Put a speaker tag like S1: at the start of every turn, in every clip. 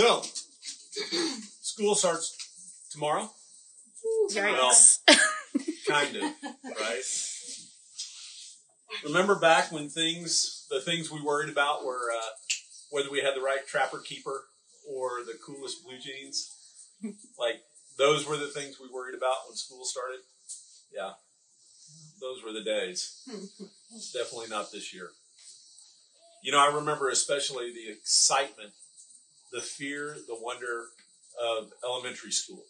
S1: So, school starts tomorrow.
S2: Yikes.
S1: Kind of, right? Remember back when things, the things we worried about were uh, whether we had the right trapper keeper or the coolest blue jeans? Like, those were the things we worried about when school started? Yeah. Those were the days. Definitely not this year. You know, I remember especially the excitement, the fear, the wonder of elementary school.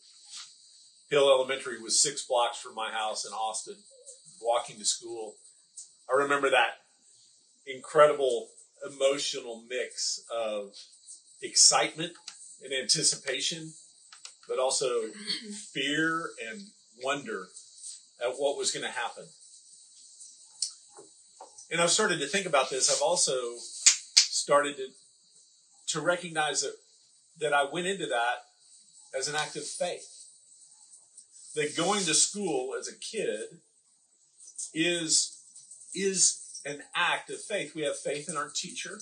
S1: Hill Elementary was six blocks from my house in Austin, walking to school. I remember that incredible emotional mix of excitement and anticipation, but also fear and wonder at what was going to happen. And I've started to think about this. I've also started to, to recognize that, that I went into that as an act of faith. That going to school as a kid is, is an act of faith. We have faith in our teacher,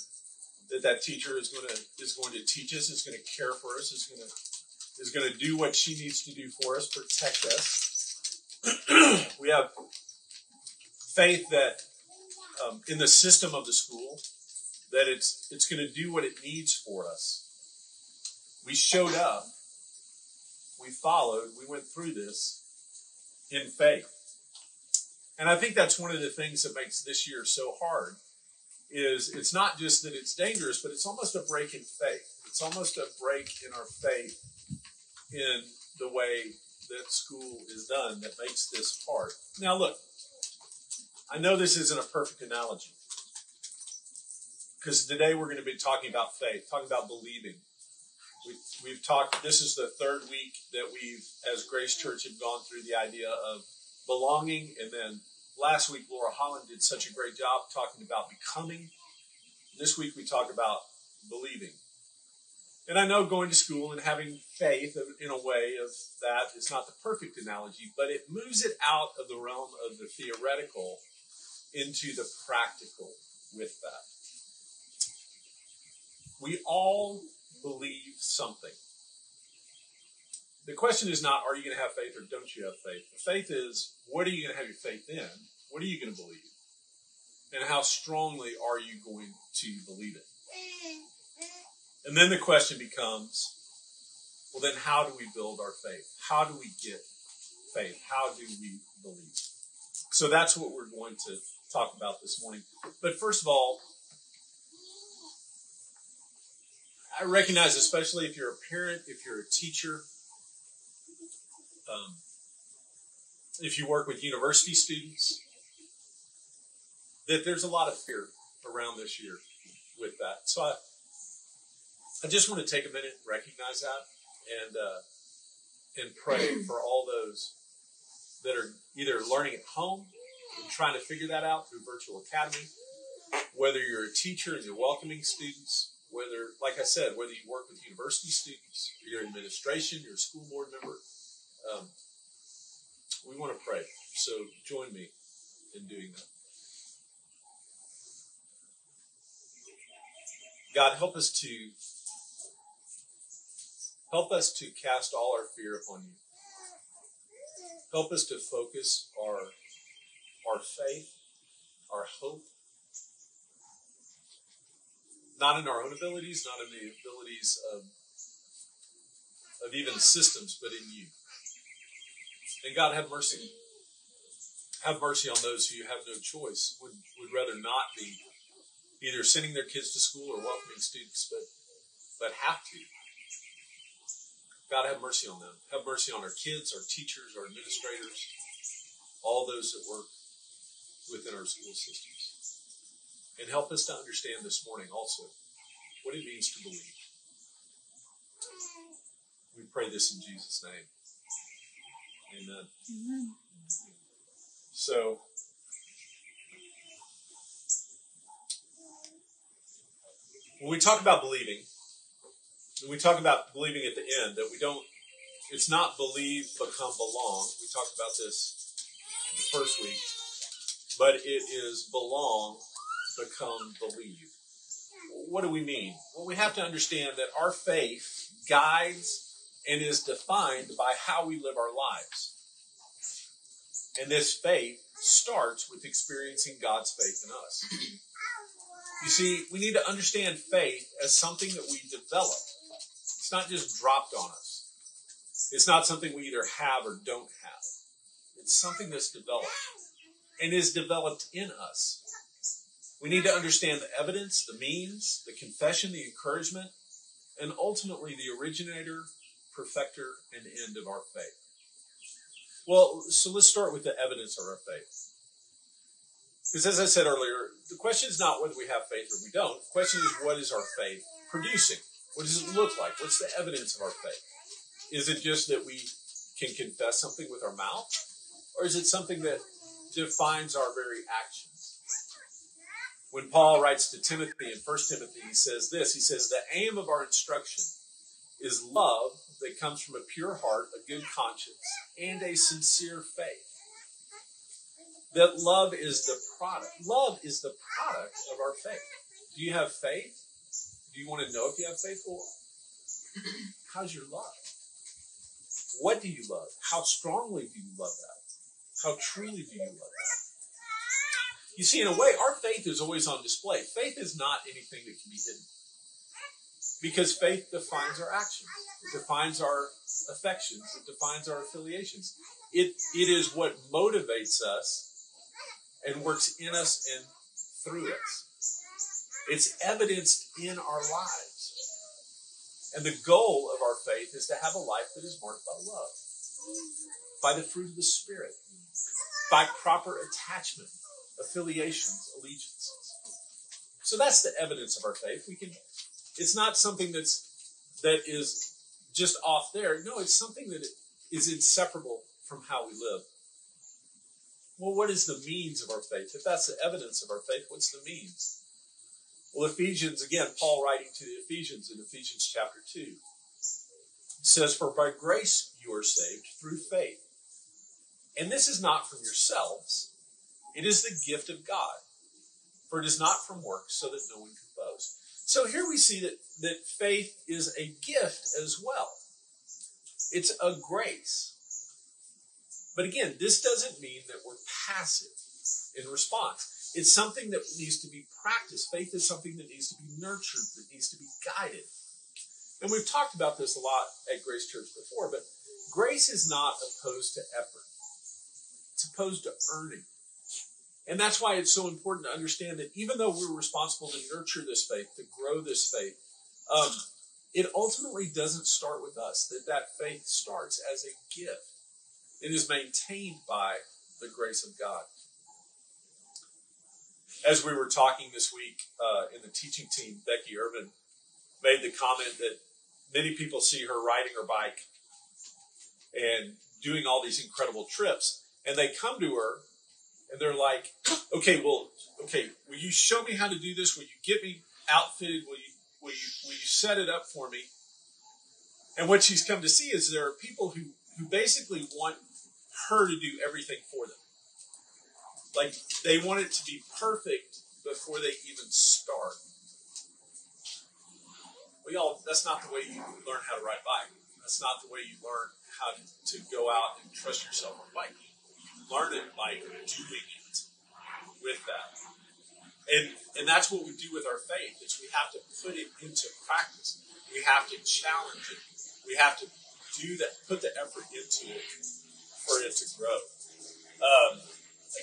S1: that that teacher is going to, is going to teach us, is going to care for us, is going to, is going to do what she needs to do for us, protect us. we have faith that um, in the system of the school that it's it's going to do what it needs for us. We showed up, we followed, we went through this in faith, and I think that's one of the things that makes this year so hard. Is it's not just that it's dangerous, but it's almost a break in faith. It's almost a break in our faith in the way that school is done that makes this hard. Now, look, I know this isn't a perfect analogy because today we're going to be talking about faith, talking about believing. We, we've talked, this is the third week that we've, as Grace Church, have gone through the idea of belonging. And then last week, Laura Holland did such a great job talking about becoming. This week, we talk about believing. And I know going to school and having faith in a way of that is not the perfect analogy, but it moves it out of the realm of the theoretical into the practical with that. We all believe something. The question is not, are you going to have faith or don't you have faith? The faith is, what are you going to have your faith in? What are you going to believe? And how strongly are you going to believe it? And then the question becomes, well, then how do we build our faith? How do we get faith? How do we believe? So that's what we're going to talk about this morning. But first of all, I recognize, especially if you're a parent, if you're a teacher, um, if you work with university students, that there's a lot of fear around this year with that. So I, I just want to take a minute and recognize that and uh, and pray for all those that are either learning at home and trying to figure that out through Virtual Academy. Whether you're a teacher and you're welcoming students, whether, like I said, whether you work with university students, you're administration, you're school board member, um, we want to pray. So join me in doing that. God, help us to help us to cast all our fear upon you. Help us to focus our our faith, our hope, not in our own abilities, not in the abilities of, of even systems, but in you. And God, have mercy. Have mercy on those who have no choice, would, would rather not be either sending their kids to school or welcoming students, but, but have to. God, have mercy on them. Have mercy on our kids, our teachers, our administrators, all those that work within our school systems. And help us to understand this morning also what it means to believe. We pray this in Jesus' name. Amen. Amen. So, when we talk about believing, when we talk about believing at the end, that we don't, it's not believe, become, belong. We talked about this the first week but it is belong, become, believe. What do we mean? Well, we have to understand that our faith guides, and is defined by how we live our lives. And this faith starts with experiencing God's faith in us. You see, we need to understand faith as something that we develop. It's not just dropped on us. It's not something we either have or don't have. It's something that's developed and is developed in us. We need to understand the evidence, the means, the confession, the encouragement, and ultimately the originator, perfecter, and end of our faith. Well, so let's start with the evidence of our faith. Because as I said earlier, the question is not whether we have faith or we don't. The question is what is our faith producing? What does it look like? What's the evidence of our faith? Is it just that we can confess something with our mouth? Or is it something that defines our very actions? When Paul writes to Timothy in 1 Timothy, he says this He says, The aim of our instruction is love that comes from a pure heart, a good conscience, and a sincere faith that love is the product. Love is the product of our faith. Do you have faith? Do you want to know if you have faith? Well, how's your love? What do you love? How strongly do you love that? How truly do you love that? You see, in a way, our faith is always on display. Faith is not anything that can be hidden. Because faith defines our actions, it defines our affections, it defines our affiliations. It, it is what motivates us and works in us and through us. It's evidenced in our lives. And the goal of our faith is to have a life that is marked by love, by the fruit of the Spirit, by proper attachment, affiliations, allegiances. So that's the evidence of our faith. We can it's not something that's that is just off there. No, it's something that is inseparable from how we live. Well, what is the means of our faith? If that's the evidence of our faith, what's the means? Well, Ephesians, again, Paul writing to the Ephesians in Ephesians chapter 2, says, For by grace you are saved through faith. And this is not from yourselves, it is the gift of God. For it is not from works, so that no one can boast. So here we see that, that faith is a gift as well. It's a grace. But again, this doesn't mean that we're passive in response. It's something that needs to be practiced. Faith is something that needs to be nurtured, that needs to be guided. And we've talked about this a lot at Grace Church before, but grace is not opposed to effort. It's opposed to earning. And that's why it's so important to understand that even though we're responsible to nurture this faith, to grow this faith, um, it ultimately doesn't start with us. That that faith starts as a gift. It is maintained by the grace of God. As we were talking this week uh, in the teaching team, Becky Irvin made the comment that many people see her riding her bike and doing all these incredible trips, and they come to her and they're like, "Okay, well, okay, will you show me how to do this? Will you get me outfitted? Will you will you will you set it up for me?" And what she's come to see is there are people who who basically want her to do everything for them. Like they want it to be perfect before they even start. Well, y'all, that's not the way you learn how to ride a bike. That's not the way you learn how to, to go out and trust yourself on a bike. Learn it by doing it with that. And and that's what we do with our faith, is we have to put it into practice. We have to challenge it. We have to do that, put the effort into it for it to grow. Um,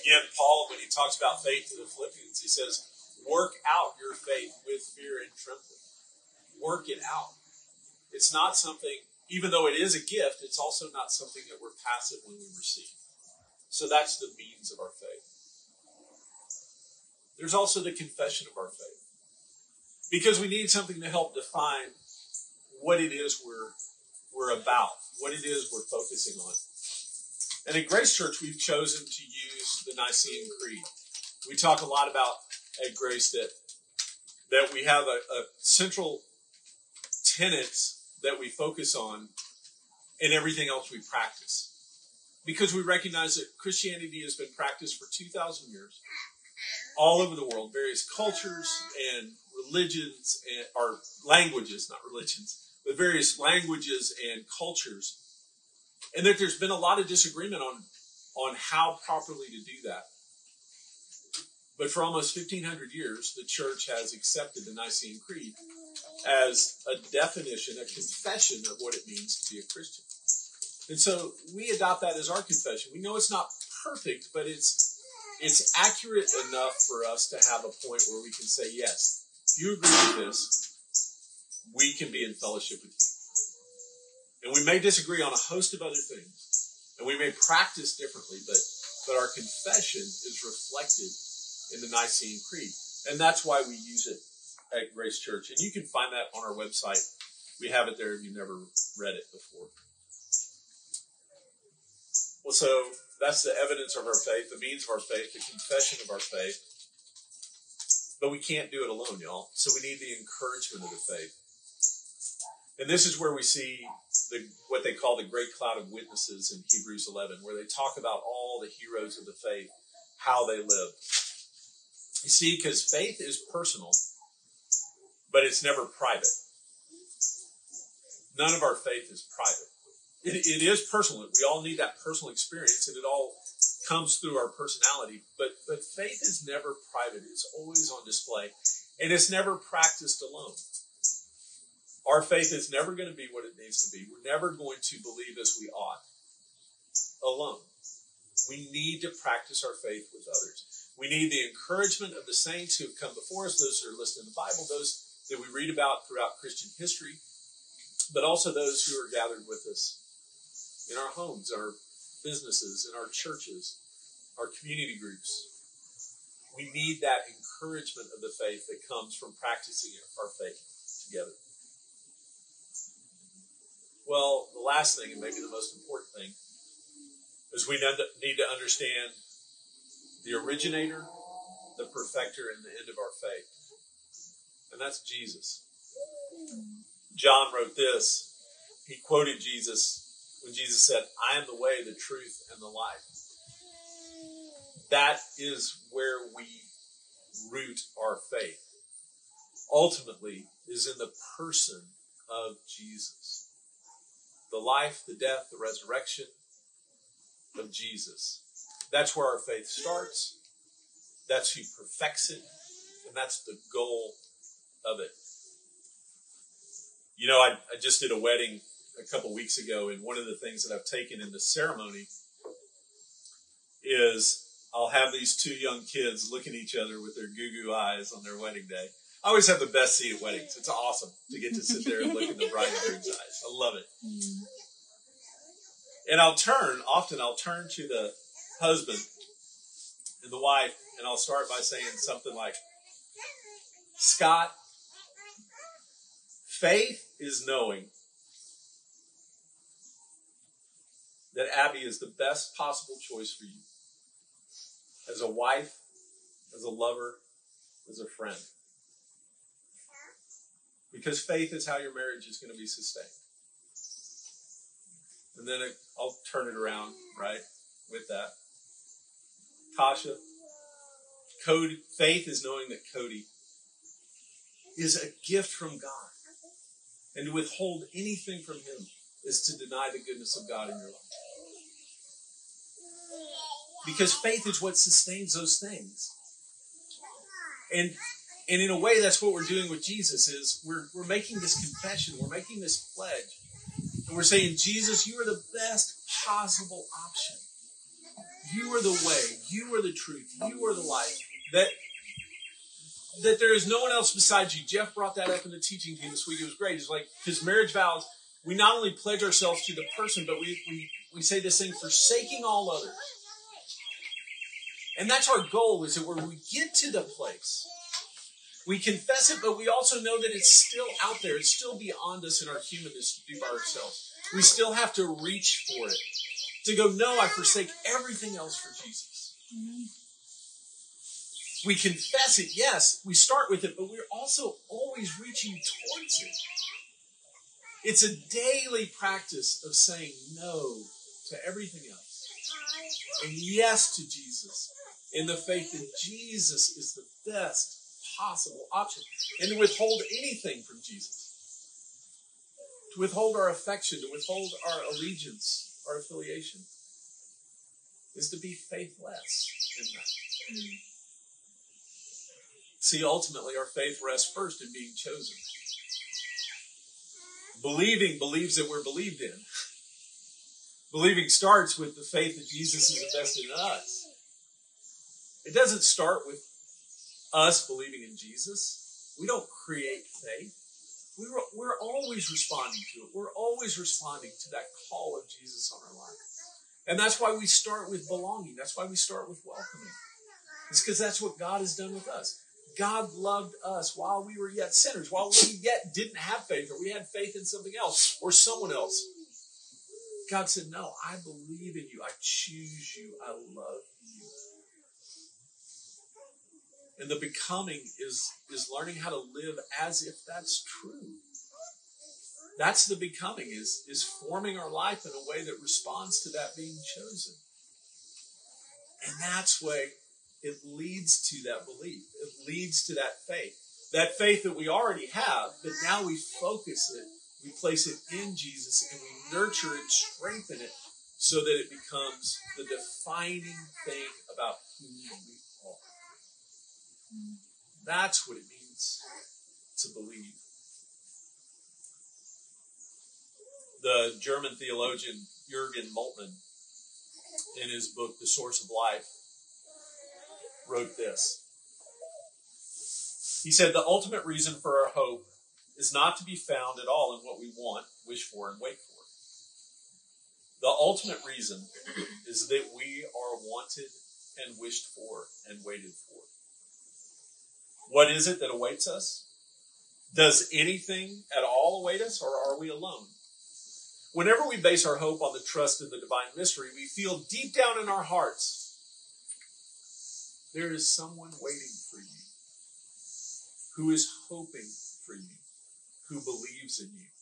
S1: again, Paul, when he talks about faith to the Philippians, he says, work out your faith with fear and trembling. Work it out. It's not something, even though it is a gift, it's also not something that we're passive when we receive. So that's the means of our faith. There's also the confession of our faith. Because we need something to help define what it is we're, we're about, what it is we're focusing on. And at Grace Church, we've chosen to use the Nicene Creed. We talk a lot about at Grace that that we have a, a central tenets that we focus on in everything else we practice. Because we recognize that Christianity has been practiced for 2,000 years all over the world, various cultures and religions, and, or languages, not religions, but various languages and cultures, and that there's been a lot of disagreement on on how properly to do that. But for almost 1500 years, the church has accepted the Nicene Creed as a definition, a confession of what it means to be a Christian. And so we adopt that as our confession. We know it's not perfect, but it's it's accurate enough for us to have a point where we can say, yes, if you agree with this, we can be in fellowship with you. And we may disagree on a host of other things, and we may practice differently, but but our confession is reflected in the Nicene Creed. And that's why we use it at Grace Church. And you can find that on our website. We have it there if you've never read it before. Well, so that's the evidence of our faith, the means of our faith, the confession of our faith. But we can't do it alone, y'all. So we need the encouragement of the faith. And this is where we see the, what they call the great cloud of witnesses in Hebrews 11, where they talk about all the heroes of the faith, how they lived. You see, because faith is personal, but it's never private. None of our faith is private it, it is personal. We all need that personal experience, and it all comes through our personality. But but faith is never private. It's always on display, and it's never practiced alone. Our faith is never going to be what it needs to be. We're never going to believe as we ought alone. We need to practice our faith with others. We need the encouragement of the saints who have come before us, those that are listed in the Bible, those that we read about throughout Christian history, but also those who are gathered with us in our homes, our businesses, in our churches, our community groups. We need that encouragement of the faith that comes from practicing our faith together. Well, the last thing, and maybe the most important thing, is we need to understand the originator, the perfecter, and the end of our faith. And that's Jesus. John wrote this. He quoted Jesus when Jesus said, I am the way, the truth, and the life. That is where we root our faith. Ultimately, is in the person of Jesus. The life, the death, the resurrection of Jesus. That's where our faith starts. That's who perfects it. And that's the goal of it. You know, I, I just did a wedding a couple weeks ago, and one of the things that I've taken in the ceremony is I'll have these two young kids look at each other with their goo goo eyes on their wedding day. I always have the best seat at weddings. It's awesome to get to sit there and look in the bride and groom's eyes. I love it. And I'll turn, often I'll turn to the husband and the wife, and I'll start by saying something like, Scott, faith is knowing that Abby is the best possible choice for you as a wife, as a lover, as a friend. Because faith is how your marriage is going to be sustained. And then I'll turn it around, right, with that. Tasha, Cody, faith is knowing that Cody is a gift from God. And to withhold anything from him is to deny the goodness of God in your life. Because faith is what sustains those things. And and in a way that's what we're doing with Jesus is we're we're making this confession, we're making this pledge. And we're saying, Jesus, you are the best possible option. You are the way, you are the truth, you are the life. That that there is no one else besides you. Jeff brought that up in the teaching team this week. It was great. It's like his marriage vows, we not only pledge ourselves to the person, but we, we, we say this thing, forsaking all others and that's our goal is that when we get to the place, we confess it, but we also know that it's still out there. It's still beyond us in our humanness to do by ourselves. We still have to reach for it. To go, no, I forsake everything else for Jesus. We confess it, yes, we start with it, but we're also always reaching towards it. It's a daily practice of saying no to everything else and yes to Jesus in the faith that Jesus is the best possible option and to withhold anything from Jesus. to withhold our affection, to withhold our allegiance, our affiliation, is to be faithless in that. See, ultimately, our faith rests first in being chosen. Believing believes that we're believed in. Believing starts with the faith that Jesus is invested in us. It doesn't start with us believing in Jesus. We don't create faith. We were, we're always responding to it. We're always responding to that call of Jesus on our life. And that's why we start with belonging. That's why we start with welcoming. It's because that's what God has done with us. God loved us while we were yet sinners, while we yet didn't have faith, or we had faith in something else or someone else. God said, No, I believe in you. I choose you. I love you. And the becoming is, is learning how to live as if that's true. That's the becoming, is, is forming our life in a way that responds to that being chosen. And that's way it leads to that belief. It leads to that faith. That faith that we already have, but now we focus it, we place it in Jesus, and we nurture it, strengthen it, so that it becomes the defining thing about who we are. That's what it means to believe. The German theologian Jürgen Moltmann, in his book, The Source of Life, wrote this. He said, The ultimate reason for our hope is not to be found at all in what we want, wish for, and wait for. The ultimate reason is that we are wanted and wished for and waited for. What is it that awaits us? Does anything at all await us, or are we alone? Whenever we base our hope on the trust in the divine mystery, we feel deep down in our hearts there is someone waiting for you who is hoping for you, who believes in you.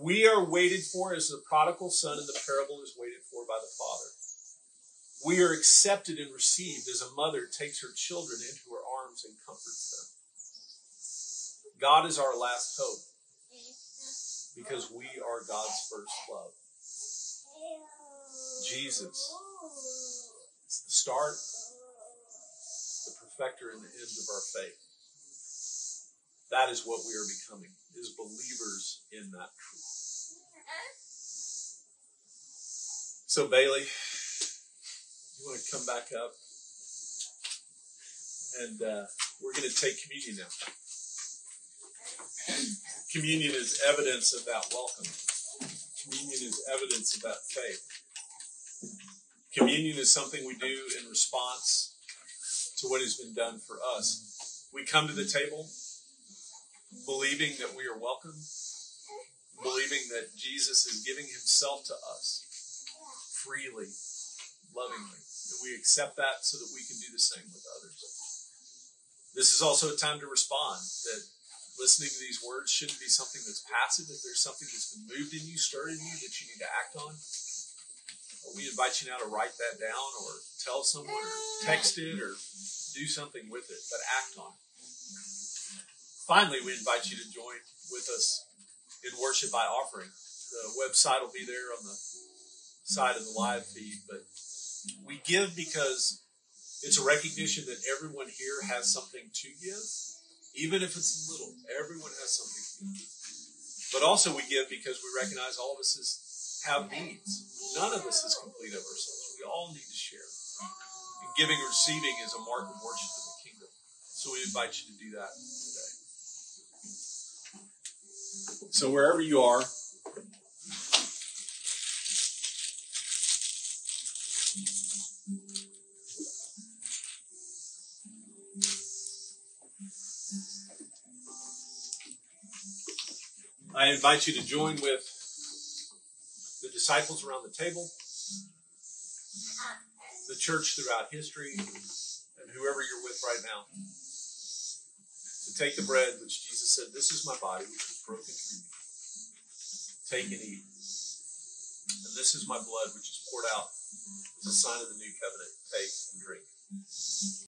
S1: We are waited for as the prodigal son in the parable is waited for by the father. We are accepted and received as a mother takes her children into her arms and comforts them. God is our last hope because we are God's first love. Jesus is the start perfecter and the end of our faith. That is what we are becoming, is believers in that truth. So, Bailey, you want to come back up? And uh, we're going to take communion now. Communion is evidence of that welcome. Communion is evidence of that faith. Communion is something we do in response to what has been done for us. We come to the table believing that we are welcome, believing that Jesus is giving himself to us freely, lovingly. And we accept that so that we can do the same with others. This is also a time to respond that listening to these words shouldn't be something that's passive. If there's something that's been moved in you, stirred in you that you need to act on, we invite you now to write that down or tell someone or text it or do something with it, but act on it. Finally, we invite you to join with us in worship by offering. The website will be there on the side of the live feed, but we give because it's a recognition that everyone here has something to give, even if it's little. Everyone has something to give. But also, we give because we recognize all of us is have needs. None of us is complete of ourselves. We all need to share. And giving and receiving is a mark of worship in the kingdom. So we invite you to do that today. So wherever you are, I invite you to join with disciples around the table, the church throughout history, and whoever you're with right now. To take the bread, which Jesus said, This is my body, which was broken for you. Take and eat. And this is my blood, which is poured out as a sign of the new covenant. Take and drink.